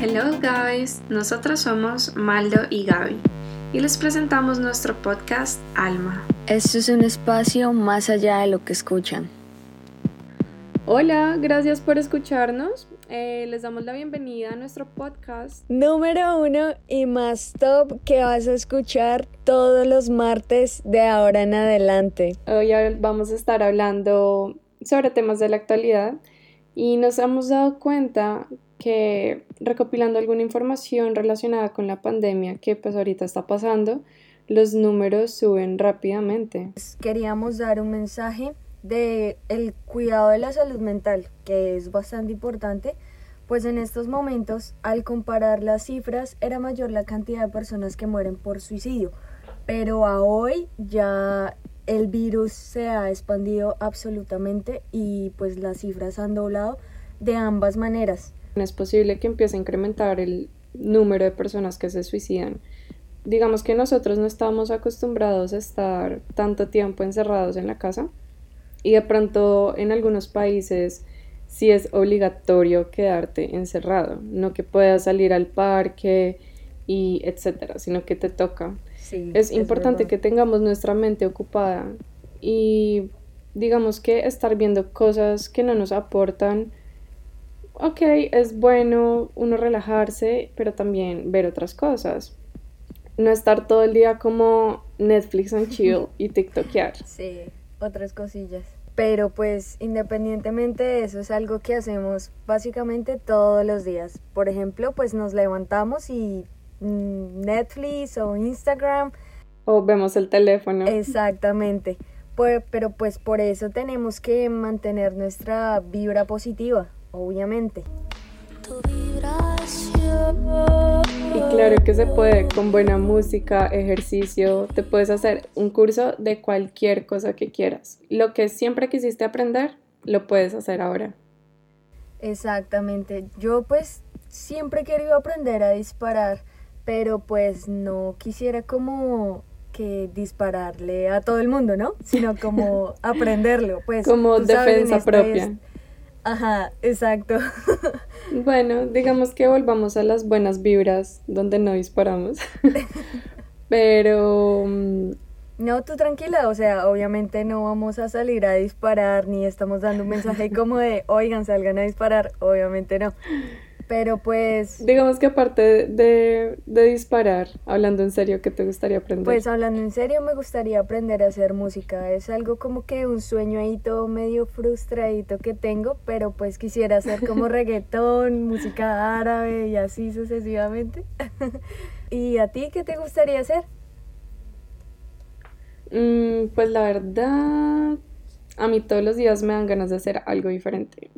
Hello guys, nosotros somos Maldo y Gaby y les presentamos nuestro podcast Alma. Esto es un espacio más allá de lo que escuchan. Hola, gracias por escucharnos. Eh, les damos la bienvenida a nuestro podcast número uno y más top que vas a escuchar todos los martes de ahora en adelante. Hoy vamos a estar hablando sobre temas de la actualidad y nos hemos dado cuenta que recopilando alguna información relacionada con la pandemia que pues ahorita está pasando, los números suben rápidamente. Queríamos dar un mensaje de el cuidado de la salud mental, que es bastante importante, pues en estos momentos, al comparar las cifras, era mayor la cantidad de personas que mueren por suicidio, pero a hoy ya el virus se ha expandido absolutamente y pues las cifras han doblado de ambas maneras. Es posible que empiece a incrementar el número de personas que se suicidan. Digamos que nosotros no estamos acostumbrados a estar tanto tiempo encerrados en la casa y de pronto en algunos países sí es obligatorio quedarte encerrado, no que puedas salir al parque y etcétera, sino que te toca. es importante que tengamos nuestra mente ocupada y digamos que estar viendo cosas que no nos aportan. Ok, es bueno uno relajarse, pero también ver otras cosas. No estar todo el día como Netflix and chill y TikTokear. Sí, otras cosillas. Pero pues independientemente de eso es algo que hacemos básicamente todos los días. Por ejemplo, pues nos levantamos y mm, Netflix o Instagram. O vemos el teléfono. Exactamente. pero pues por eso tenemos que mantener nuestra vibra positiva, obviamente. Y claro que se puede con buena música, ejercicio, te puedes hacer un curso de cualquier cosa que quieras. Lo que siempre quisiste aprender, lo puedes hacer ahora. Exactamente. Yo pues siempre he querido aprender a disparar, pero pues no quisiera como que dispararle a todo el mundo, ¿no? Sino como aprenderlo, pues. Como defensa propia. Ajá, exacto. Bueno, digamos que volvamos a las buenas vibras donde no disparamos. Pero... No, tú tranquila, o sea, obviamente no vamos a salir a disparar ni estamos dando un mensaje como de, oigan, salgan a disparar, obviamente no. Pero pues... Digamos que aparte de, disparar, hablando en serio, ¿qué te gustaría aprender? Pues hablando en serio, me gustaría aprender a hacer música. Es algo como que un sueño ahí todo medio frustradito que tengo, pero pues quisiera hacer como reggaetón, música árabe y así sucesivamente. ¿Y a ti qué te gustaría hacer? Mm, pues la verdad, a mí todos los días me dan ganas de hacer algo diferente.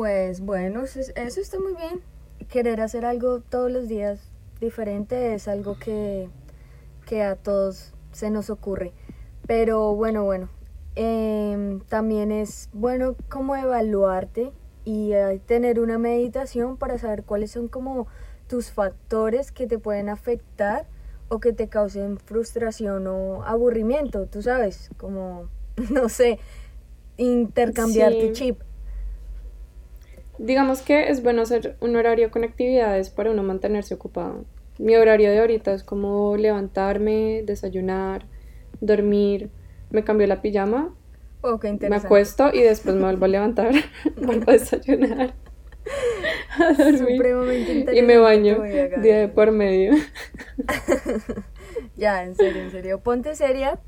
Pues bueno, eso está muy bien. Querer hacer algo todos los días diferente es algo que, que a todos se nos ocurre. Pero bueno, bueno, em, también es bueno como evaluarte y eh, tener una meditación para saber cuáles son como tus factores que te pueden afectar o que te causen frustración o aburrimiento, tú sabes, como, no sé, intercambiar tu chip digamos que es bueno hacer un horario con actividades para uno mantenerse ocupado. Mi horario de ahorita es como levantarme, desayunar, dormir, me cambio la pijama, oh, me acuesto y después me vuelvo a levantar, vuelvo a desayunar, a dormir y me baño día de por medio. ya, en serio, en serio. Ponte seria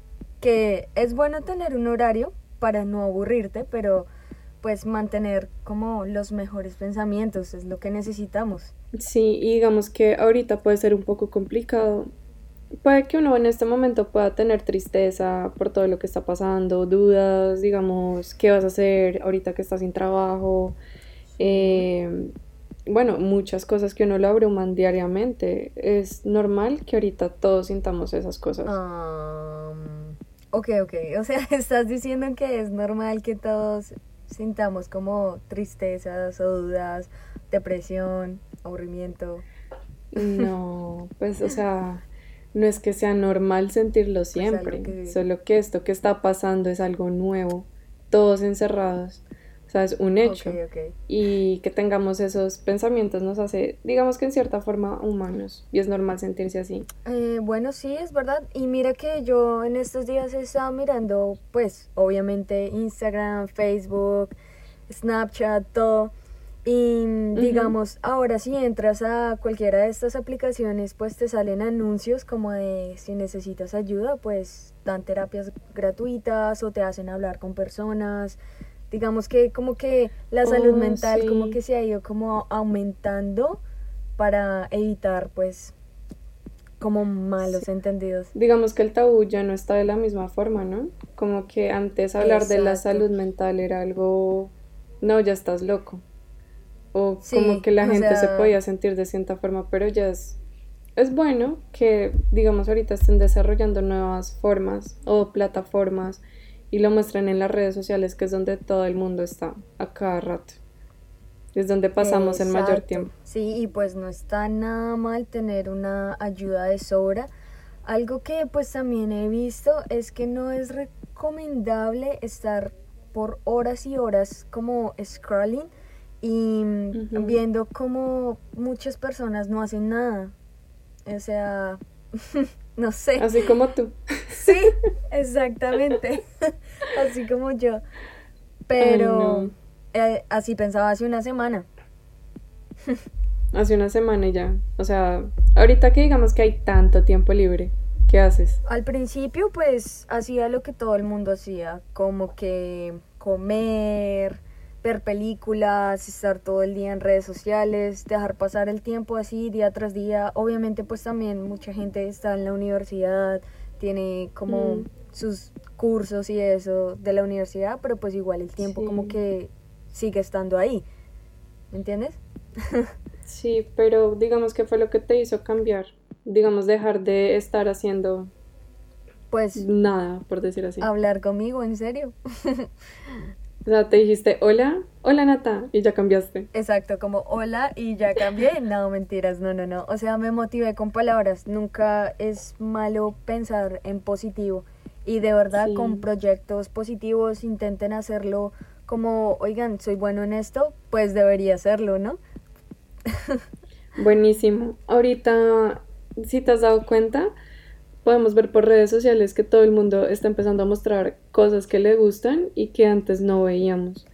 que es bueno tener un horario para no aburrirte, pero pues mantener como los mejores pensamientos, es lo que necesitamos. Sí, y digamos que ahorita puede ser un poco complicado. Puede que uno en este momento pueda tener tristeza por todo lo que está pasando, dudas, digamos, qué vas a hacer ahorita que estás sin trabajo. Eh, bueno, muchas cosas que uno lo abruman diariamente. Es normal que ahorita todos sintamos esas cosas. Um, ok, ok. O sea, estás diciendo que es normal que todos sintamos como tristezas o dudas, depresión, aburrimiento. No, pues o sea, no es que sea normal sentirlo siempre, solo que esto que está pasando es algo nuevo, todos encerrados. Sea, es un hecho. Y que tengamos esos pensamientos nos hace, digamos que en cierta forma, humanos. Y es normal sentirse así. Eh, bueno, sí, es verdad. Y mira que yo en estos días he estado mirando, pues, obviamente Instagram, Facebook, Snapchat, todo. Y digamos, ahora si entras a cualquiera de estas aplicaciones, pues te salen anuncios como de si necesitas ayuda, pues dan terapias gratuitas o te hacen hablar con personas. Digamos que como que la salud oh, mental como que se ha ido como aumentando para evitar pues como malos entendidos. Digamos que el tabú ya no está de la misma forma, ¿no? Como que antes hablar de la salud mental era algo, no, ya estás loco o como que la gente se podía sentir de cierta forma, pero ya es, es bueno que, digamos, ahorita estén desarrollando nuevas formas o plataformas y lo muestran en las redes sociales, que es donde todo el mundo está a cada rato. Es donde pasamos el mayor tiempo. Sí, y pues no está nada mal tener una ayuda de sobra. Algo que pues también he visto es que no es recomendable estar por horas y horas como scrolling y viendo cómo muchas personas no hacen nada. O sea, no sé. Así como tú. Sí, exactamente. así como yo. Pero eh, así pensaba hace una semana. hace una semana y ya. O sea, ahorita que digamos que hay tanto tiempo libre, ¿qué haces? Al principio pues hacía lo que todo el mundo hacía, como que comer, ver películas, estar todo el día en redes sociales, dejar pasar el tiempo así día tras día. Obviamente pues también mucha gente está en la universidad, tiene como mm. sus cursos y eso de la universidad, pero pues igual el tiempo como que sigue estando ahí. ¿Me entiendes? sí, pero digamos que fue lo que te hizo cambiar, digamos dejar de estar haciendo pues nada, por decir así. Hablar conmigo, en serio. O sea, te dijiste hola, hola Nata, y ya cambiaste. Exacto, como hola y ya cambié. No, mentiras, no, no, no. O sea, me motivé con palabras. Nunca es malo pensar en positivo. Y de verdad, con proyectos positivos, intenten hacerlo como, oigan, soy bueno en esto, pues debería hacerlo, ¿no? Buenísimo. Ahorita, si te has dado cuenta, podemos ver por redes sociales que todo el mundo está empezando a mostrar cosas que le gustan y que antes no veíamos.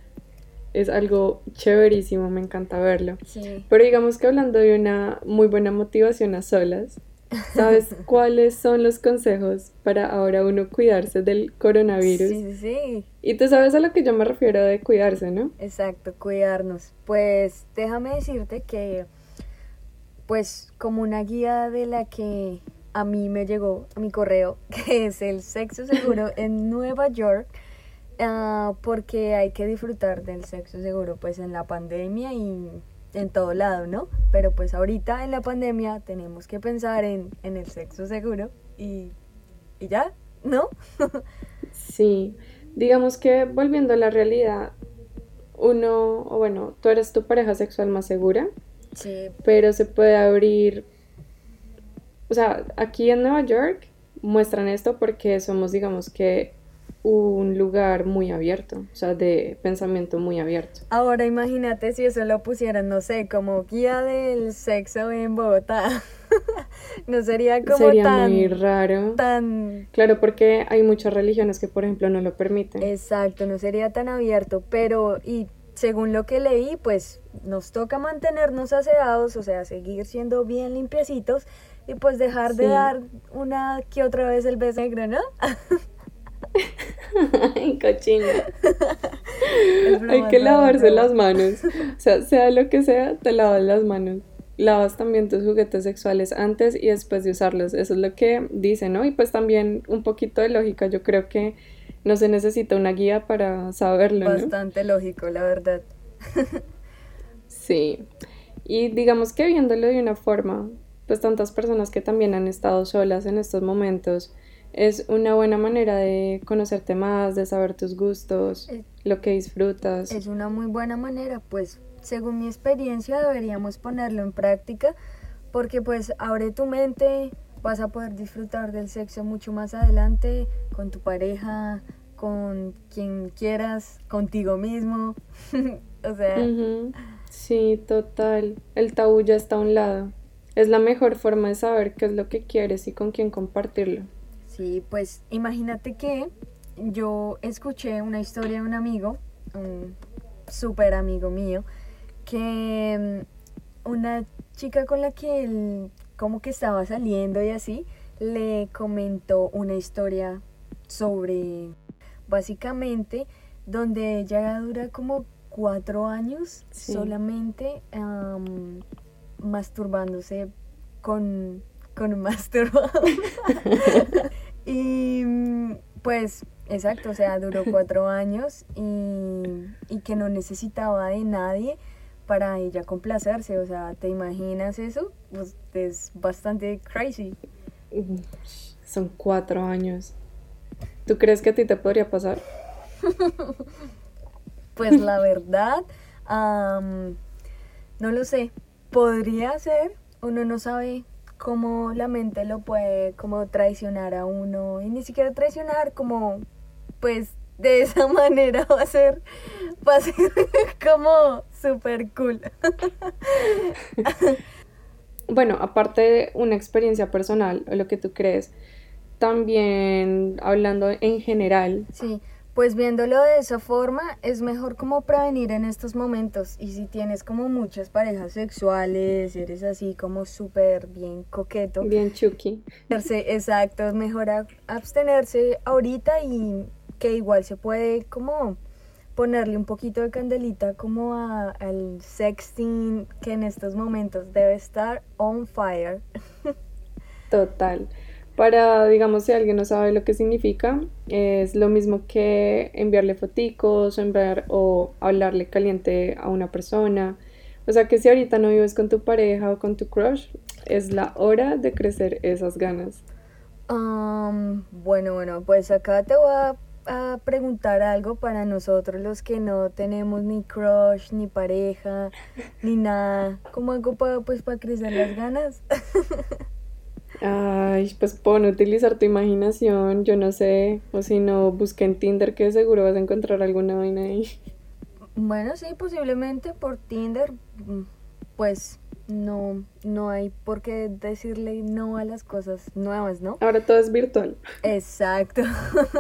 Es algo chéverísimo, me encanta verlo. Pero digamos que hablando de una muy buena motivación a solas, ¿sabes cuáles son los consejos para ahora uno cuidarse del coronavirus? Sí, sí, sí. Y tú sabes a lo que yo me refiero de cuidarse, ¿no? Exacto, cuidarnos. Pues déjame decirte que, pues como una guía de la que a mí me llegó a mi correo, que es el sexo seguro en Nueva York, ah, porque hay que disfrutar del sexo seguro pues en la pandemia y en todo lado, ¿no? Pero pues ahorita en la pandemia tenemos que pensar en, en el sexo seguro y, y ya, ¿no? sí, digamos que volviendo a la realidad, uno, o bueno, tú eres tu pareja sexual más segura. Sí. Pero se puede abrir o sea, aquí en Nueva York muestran esto porque somos, digamos que, un lugar muy abierto, o sea, de pensamiento muy abierto. Ahora imagínate si eso lo pusieran, no sé, como guía del sexo en Bogotá. no sería como sería muy raro. Tan... Claro, porque hay muchas religiones que, por ejemplo, no lo permiten. Exacto, no sería tan abierto, pero y según lo que leí, pues nos toca mantenernos aseados, o sea, seguir siendo bien limpiecitos y pues dejar de dar una que otra vez el beso negro, ¿no? Ay, cochino. Hay que lavarse las manos. O sea, sea lo que sea, te lavas las manos. Lavas también tus juguetes sexuales antes y después de usarlos. Eso es lo que dice, ¿no? Y pues también un poquito de lógica. Yo creo que no se necesita una guía para saberlo. Bastante lógico, la verdad. sí. Y digamos que viéndolo de una forma pues tantas personas que también han estado solas en estos momentos, es una buena manera de conocerte más, de saber tus gustos, lo que disfrutas. Es una muy buena manera, pues según mi experiencia deberíamos ponerlo en práctica porque pues abre tu mente, vas a poder disfrutar del sexo mucho más adelante con tu pareja, con quien quieras, contigo mismo. o sea... Sí, total. El tabú ya está a un lado. Es la mejor forma de saber qué es lo que quieres y con quién compartirlo. Sí, pues imagínate que yo escuché una historia de un amigo, un súper amigo mío, que mm, una chica con la que él como que estaba saliendo y así, le comentó una historia sobre, básicamente, donde ella dura como cuatro años solamente masturbándose con, con un masturbador. y pues, exacto, o sea, duró cuatro años y, y que no necesitaba de nadie para ella complacerse. O sea, ¿te imaginas eso? Pues es bastante crazy. Son cuatro años. ¿Tú crees que a ti te podría pasar? pues la verdad, no lo sé. Podría ser, uno no sabe cómo la mente lo puede como traicionar a uno y ni siquiera traicionar como pues de esa manera va a ser, va a ser como súper cool. bueno, aparte de una experiencia personal o lo que tú crees, también hablando en general. Sí, pues viéndolo de esa forma es mejor como prevenir en estos momentos y si tienes como muchas parejas sexuales, eres así como súper bien coqueto. Bien chucky. Exacto, es mejor abstenerse ahorita y que igual se puede como ponerle un poquito de candelita como al sexting que en estos momentos debe estar on fire. Total. Para, digamos, si alguien no sabe lo que significa, es lo mismo que enviarle foticos o enviar o hablarle caliente a una persona. O sea que si ahorita no vives con tu pareja o con tu crush, es la hora de crecer esas ganas. bueno, bueno, pues acá te voy a a preguntar algo para nosotros los que no tenemos ni crush, ni pareja, ni nada. ¿Cómo hago para, pues, para crecer las ganas? Ay, pues pon utilizar tu imaginación, yo no sé, o si no, busca en Tinder que seguro vas a encontrar alguna vaina ahí. Bueno, sí, posiblemente por Tinder, pues no, no hay por qué decirle no a las cosas nuevas, ¿no? Ahora todo es virtual. Exacto.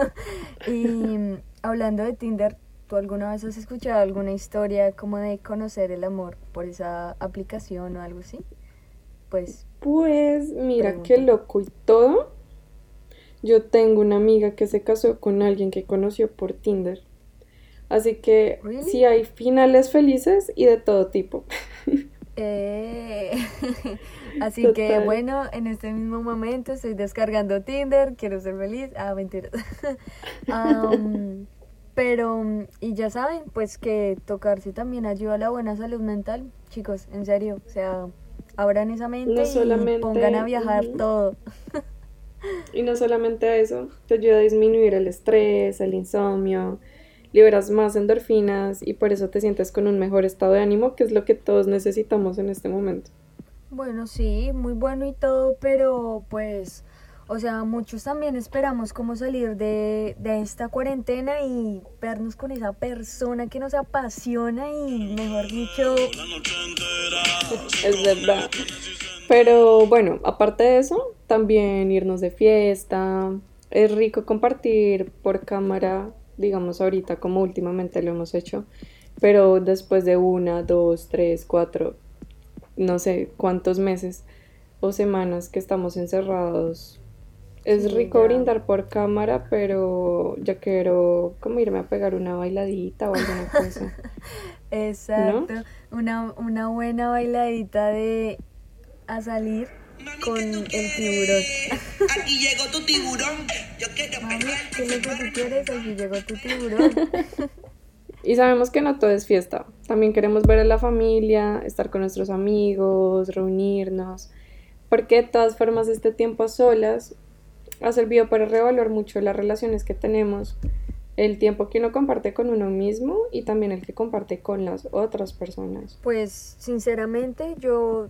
y hablando de Tinder, ¿tú alguna vez has escuchado alguna historia como de conocer el amor por esa aplicación o algo así? Pues. Pues mira qué loco y todo. Yo tengo una amiga que se casó con alguien que conoció por Tinder. Así que sí hay finales felices y de todo tipo. Eh, así que bueno, en este mismo momento estoy descargando Tinder, quiero ser feliz. Ah, mentiras. pero, y ya saben, pues que tocarse también ayuda a la buena salud mental, chicos, en serio. O sea, abran esa mente y pongan a viajar todo. y no solamente eso, te ayuda a disminuir el estrés, el insomnio, liberas más endorfinas y por eso te sientes con un mejor estado de ánimo, que es lo que todos necesitamos en este momento. Bueno, sí, muy bueno y todo, pero pues, o sea, muchos también esperamos cómo salir de, de esta cuarentena y vernos con esa persona que nos apasiona y, mejor dicho... es verdad. Pero bueno, aparte de eso, también irnos de fiesta. Es rico compartir por cámara digamos ahorita como últimamente lo hemos hecho, pero después de una, dos, tres, cuatro, no sé cuántos meses o semanas que estamos encerrados, es rico brindar por cámara, pero ya quiero como irme a pegar una bailadita o alguna cosa. Exacto, una, una buena bailadita de a salir con el tiburón. Aquí llegó tu tiburón. Yo quiero ¿qué es lo que tú quieres? Aquí llegó tu tiburón. Y sabemos que no todo es fiesta. También queremos ver a la familia, estar con nuestros amigos, reunirnos. Porque de todas formas este tiempo a solas ha servido para reevaluar mucho las relaciones que tenemos, el tiempo que uno comparte con uno mismo y también el que comparte con las otras personas. Pues sinceramente yo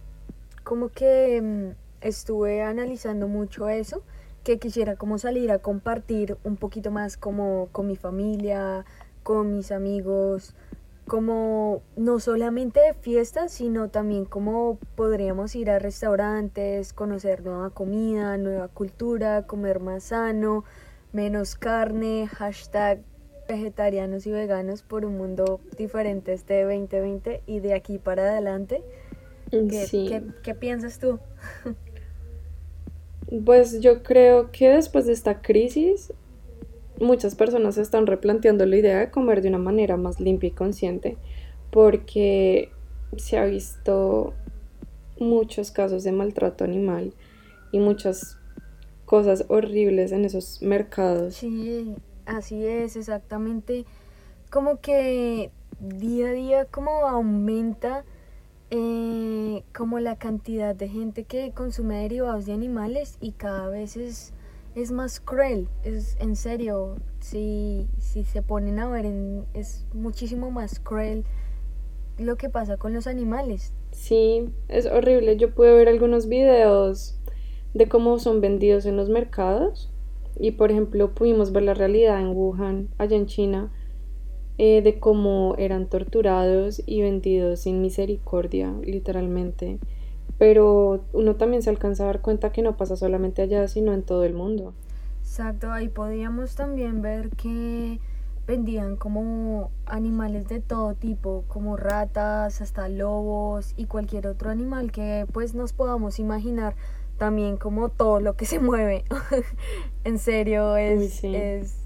como que mm, estuve analizando mucho eso, que quisiera como salir a compartir un poquito más como con mi familia, con mis amigos, como no solamente de fiestas, sino también como podríamos ir a restaurantes, conocer nueva comida, nueva cultura, comer más sano, menos carne, hashtag vegetarianos y veganos por un mundo diferente este 2020 y de aquí para adelante. ¿Qué, ¿qué, piensas tú? Pues yo creo que después de esta crisis muchas personas están replanteando la idea de comer de una manera más limpia y consciente porque se ha visto muchos casos de maltrato animal y muchas cosas horribles en esos mercados. Sí, así es, exactamente. Como que día a día como aumenta eh, como la cantidad de gente que consume derivados de animales y cada vez es, es más cruel, es en serio, si, si se ponen a ver, es muchísimo más cruel lo que pasa con los animales. Sí, es horrible. Yo pude ver algunos videos de cómo son vendidos en los mercados y por ejemplo pudimos ver la realidad en Wuhan, allá en China, eh, de cómo eran torturados y vendidos sin misericordia, literalmente. Pero uno también se alcanza a dar cuenta que no pasa solamente allá, sino en todo el mundo. Exacto, ahí podíamos también ver que vendían como animales de todo tipo, como ratas, hasta lobos y cualquier otro animal que pues nos podamos imaginar, también como todo lo que se mueve. en serio, es, es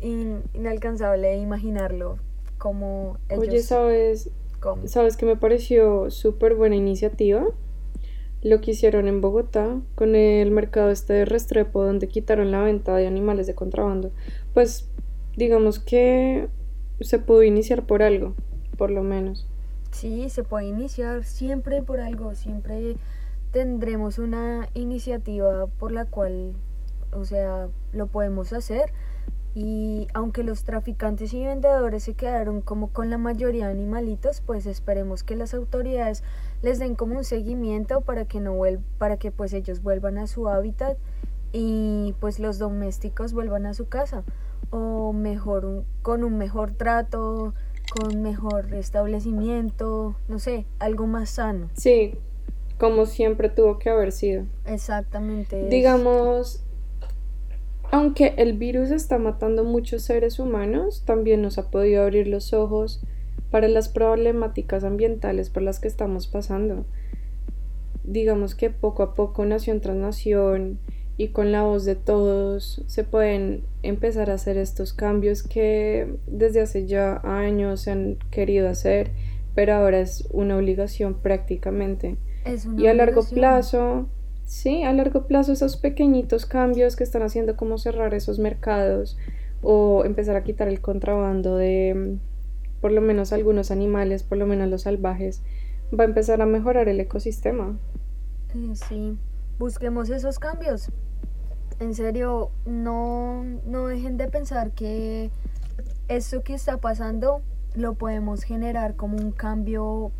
inalcanzable imaginarlo como ellos. Oye, ¿sabes? ¿Sabes que me pareció súper buena iniciativa? Lo que hicieron en Bogotá con el mercado este de Restrepo, donde quitaron la venta de animales de contrabando. Pues digamos que se pudo iniciar por algo, por lo menos. Sí, se puede iniciar siempre por algo, siempre tendremos una iniciativa por la cual, o sea, lo podemos hacer y aunque los traficantes y vendedores se quedaron como con la mayoría de animalitos, pues esperemos que las autoridades les den como un seguimiento para que no para que pues ellos vuelvan a su hábitat y pues los domésticos vuelvan a su casa o mejor con un mejor trato, con mejor restablecimiento, no sé, algo más sano. Sí, como siempre tuvo que haber sido. Exactamente. Digamos, aunque el virus está matando muchos seres humanos, también nos ha podido abrir los ojos para las problemáticas ambientales por las que estamos pasando. Digamos que poco a poco, nación tras nación y con la voz de todos, se pueden empezar a hacer estos cambios que desde hace ya años se han querido hacer, pero ahora es una obligación prácticamente. y a largo plazo Sí, a largo plazo esos pequeñitos cambios que están haciendo como cerrar esos mercados o empezar a quitar el contrabando de mm, por lo menos algunos animales, por lo menos los salvajes, va a empezar a mejorar el ecosistema. Eh, sí, busquemos esos cambios. En serio, no, no dejen de pensar que esto que está pasando lo podemos generar como un cambio,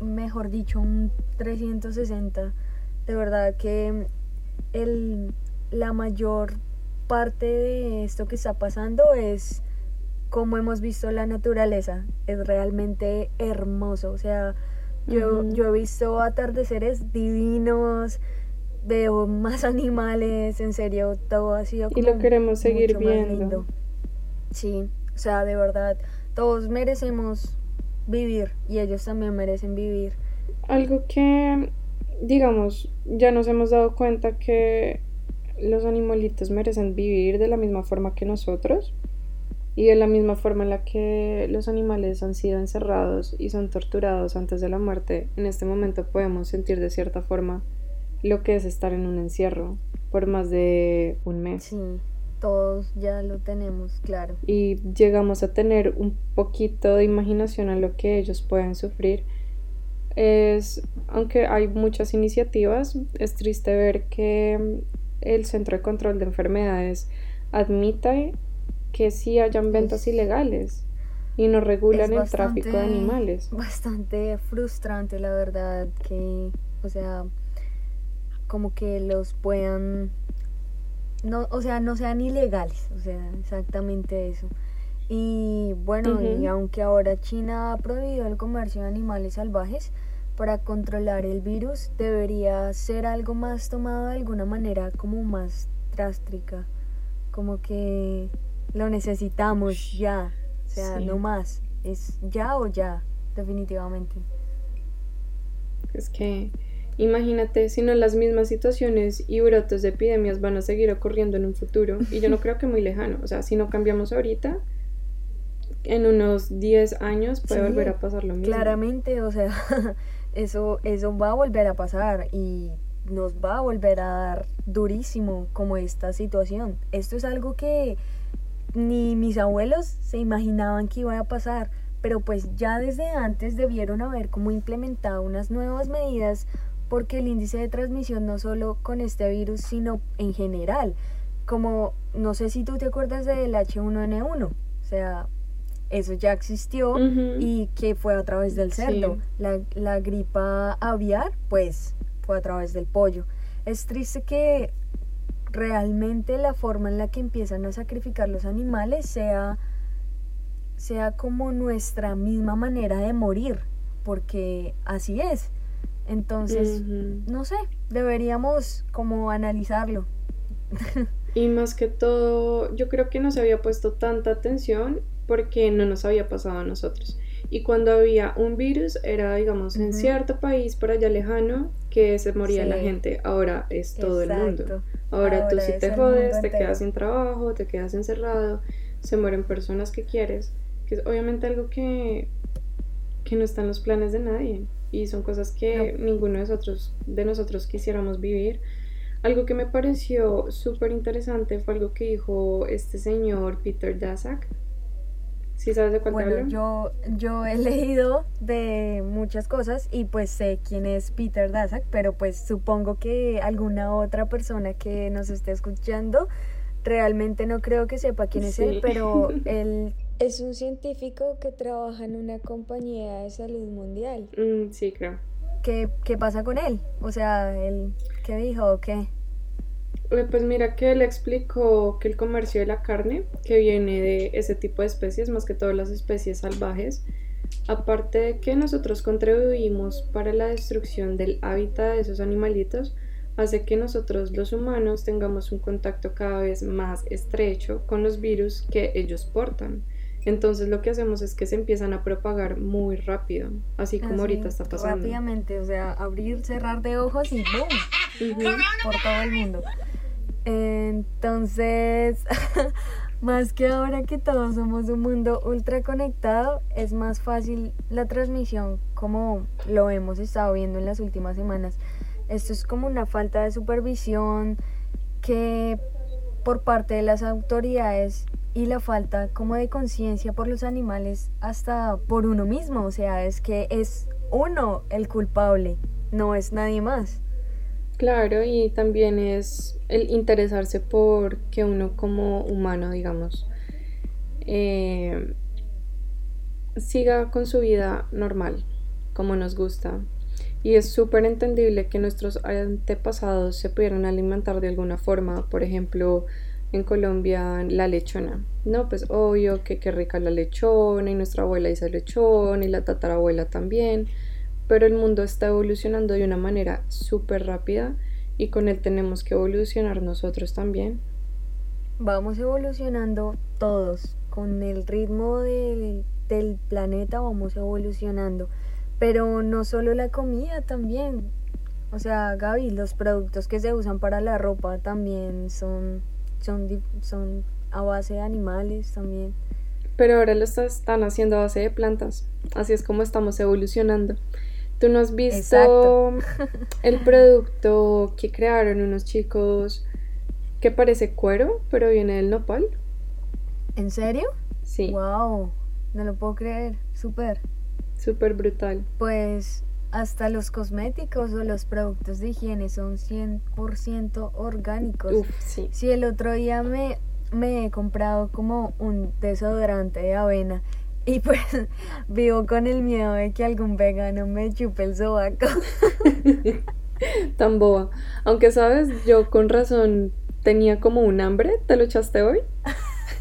mejor dicho, un 360 de verdad que el, la mayor parte de esto que está pasando es como hemos visto la naturaleza. Es realmente hermoso. O sea, yo, yo he visto atardeceres divinos, veo más animales, en serio, todo ha sido como Y lo queremos seguir viendo. Sí, o sea, de verdad, todos merecemos vivir y ellos también merecen vivir. Algo que digamos, ya nos hemos dado cuenta que los animalitos merecen vivir de la misma forma que nosotros y de la misma forma en la que los animales han sido encerrados y son torturados antes de la muerte, en este momento podemos sentir de cierta forma lo que es estar en un encierro por más de un mes. Sí, todos ya lo tenemos claro. Y llegamos a tener un poquito de imaginación a lo que ellos pueden sufrir es, aunque hay muchas iniciativas, es triste ver que el Centro de Control de Enfermedades admita que sí hayan ventas ilegales y no regulan el tráfico de animales. Bastante frustrante, la verdad, que, o sea, como que los puedan, no, o sea, no sean ilegales, o sea, exactamente eso. Y bueno, y aunque ahora China ha prohibido el comercio de animales salvajes, para controlar el virus debería ser algo más tomado de alguna manera como más drástica, como que lo necesitamos ya, o sea, no más, es ya o ya, definitivamente. Es que imagínate si no las mismas situaciones y brotes de epidemias van a seguir ocurriendo en un futuro y yo no creo que muy lejano, o sea, si no cambiamos ahorita, en unos 10 años puede volver a pasar lo mismo. Claramente, o sea, eso, eso va a volver a pasar y nos va a volver a dar durísimo como esta situación. Esto es algo que ni mis abuelos se imaginaban que iba a pasar, pero pues ya desde antes debieron haber como implementado unas nuevas medidas porque el índice de transmisión no solo con este virus, sino en general, como no sé si tú te acuerdas del H1N1, o sea, eso ya existió y que fue a través del cerdo. La, la, gripa aviar, pues, fue a través del pollo. Es triste que realmente la forma en la que empiezan a sacrificar los animales sea, sea como nuestra misma manera de morir, porque así es. Entonces, no sé, deberíamos como analizarlo. Y más que todo, yo creo que no se había puesto tanta atención porque no nos había pasado a nosotros. Y cuando había un virus era, digamos, en cierto país por allá lejano que se moría la gente. Ahora es todo el mundo. Ahora, tú si te jodes, te quedas sin trabajo, te quedas encerrado, se mueren personas que quieres, que es obviamente algo que, que no está en los planes de nadie. Y son cosas que ninguno de nosotros, de nosotros quisiéramos vivir. Algo que me pareció súper interesante fue algo que dijo este señor Peter Daszak, ¿Sí sabes de cuál bueno, Yo, yo he leído de muchas cosas y pues sé quién es Peter Daszak, pero pues supongo que alguna otra persona que nos esté escuchando realmente no creo que sepa quién es él, pero él es un científico que trabaja en una compañía de salud mundial. Mm, sí, creo. ¿Qué, ¿Qué pasa con él? O sea, él, ¿qué dijo o qué? Eh, pues mira que él explicó que el comercio de la carne, que viene de ese tipo de especies, más que todas las especies salvajes, aparte de que nosotros contribuimos para la destrucción del hábitat de esos animalitos, hace que nosotros los humanos tengamos un contacto cada vez más estrecho con los virus que ellos portan. Entonces lo que hacemos es que se empiezan a propagar muy rápido, así como ahorita está pasando. Rápidamente, o sea, abrir, cerrar de ojos y ¡boom! Por todo el mundo. Entonces, más que ahora que todos somos un mundo ultra conectado, es más fácil la transmisión como lo hemos estado viendo en las últimas semanas. Esto es como una falta de supervisión que por parte de las autoridades y la falta como de conciencia por los animales hasta por uno mismo, o sea, es que es uno el culpable, no es nadie más. Claro, y también es el interesarse por que uno como humano, digamos, eh, siga con su vida normal, como nos gusta. Y es súper entendible que nuestros antepasados se pudieran alimentar de alguna forma, por ejemplo, en Colombia la lechona. No, pues obvio que qué rica la lechona y nuestra abuela hizo lechón y la tatarabuela también pero el mundo está evolucionando de una manera súper rápida y con él tenemos que evolucionar nosotros también. Vamos evolucionando todos, con el ritmo del, del planeta vamos evolucionando, pero no solo la comida también. O sea, Gaby, los productos que se usan para la ropa también son, son, son a base de animales también. Pero ahora lo están haciendo a base de plantas. Así es como estamos evolucionando. ¿Tú no has visto el producto que crearon unos chicos que parece cuero, pero viene del nopal? ¿En serio? Sí. Wow, no lo puedo creer, súper. Súper brutal. Pues hasta los cosméticos o los productos de higiene son 100% orgánicos. Uf, sí. Si el otro día me, me he comprado como un desodorante de avena y pues vivo con el miedo de que algún vegano me chupe el sobaco. Tan boba. Aunque sabes, yo con razón tenía como un hambre. ¿Te lo echaste hoy?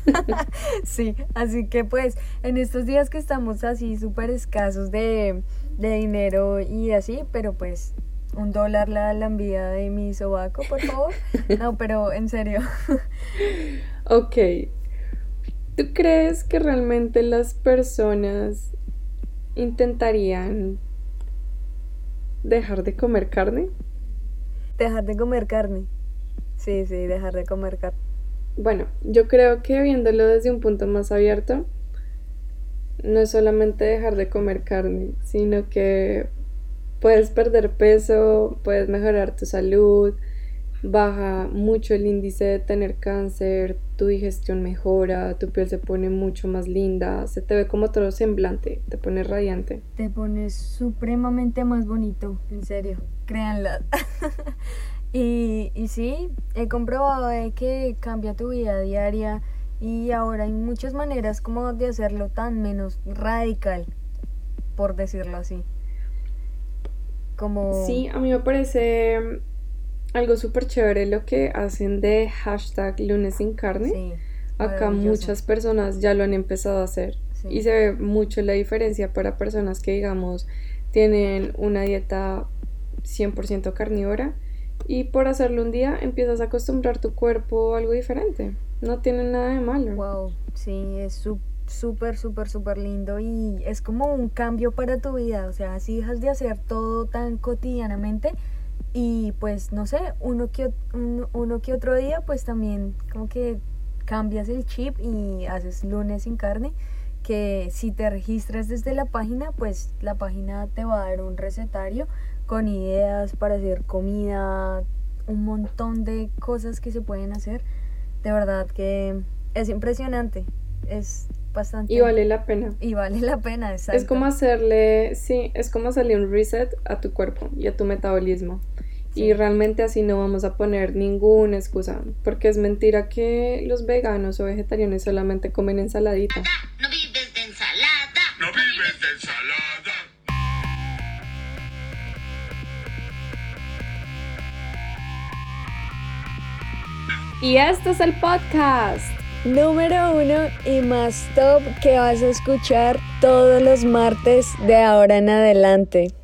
sí, así que pues en estos días que estamos así súper escasos de, de dinero y así, pero pues un dólar la envía de mi sobaco, por favor. No, pero en serio. ok. ¿Tú crees que realmente las personas intentarían dejar de comer carne? Dejar de comer carne. Sí, sí, dejar de comer carne. Bueno, yo creo que viéndolo desde un punto más abierto, no es solamente dejar de comer carne, sino que puedes perder peso, puedes mejorar tu salud, baja mucho el índice de tener cáncer, tu digestión mejora, tu piel se pone mucho más linda, se te ve como otro semblante, te pone radiante. Te pones supremamente más bonito, en serio, créanla. y, y sí, he comprobado que cambia tu vida diaria y ahora hay muchas maneras como de hacerlo tan menos radical, por decirlo así. Como... Sí, a mí me parece algo súper chévere lo que hacen de hashtag lunes sin carne. Acá muchas personas ya lo han empezado a hacer y se ve mucho la diferencia para personas que digamos tienen una dieta 100% carnívora y por hacerlo un día empiezas a acostumbrar tu cuerpo a algo diferente. No tiene nada de malo. Wow, sí, es súper, súper, súper lindo y es como un cambio para tu vida. O sea, si dejas de hacer todo tan cotidianamente y pues no sé, uno que, uno, que otro día pues también como que cambias el chip y haces lunes sin carne que si te registras desde la página, pues la página te va a dar un recetario con ideas para hacer comida, un montón de cosas que se pueden hacer de verdad que es impresionante. Es bastante. Y vale la pena. Y vale la pena, exacto. Es como hacerle, sí, es como hacerle un reset a tu cuerpo y a tu metabolismo. Y realmente así no vamos a poner ninguna excusa, porque es mentira que los veganos o vegetarianos solamente comen ensaladita. No vives de ensalada. No vives de ensalada. Y este es el podcast número uno y más top que vas a escuchar todos los martes de ahora en adelante.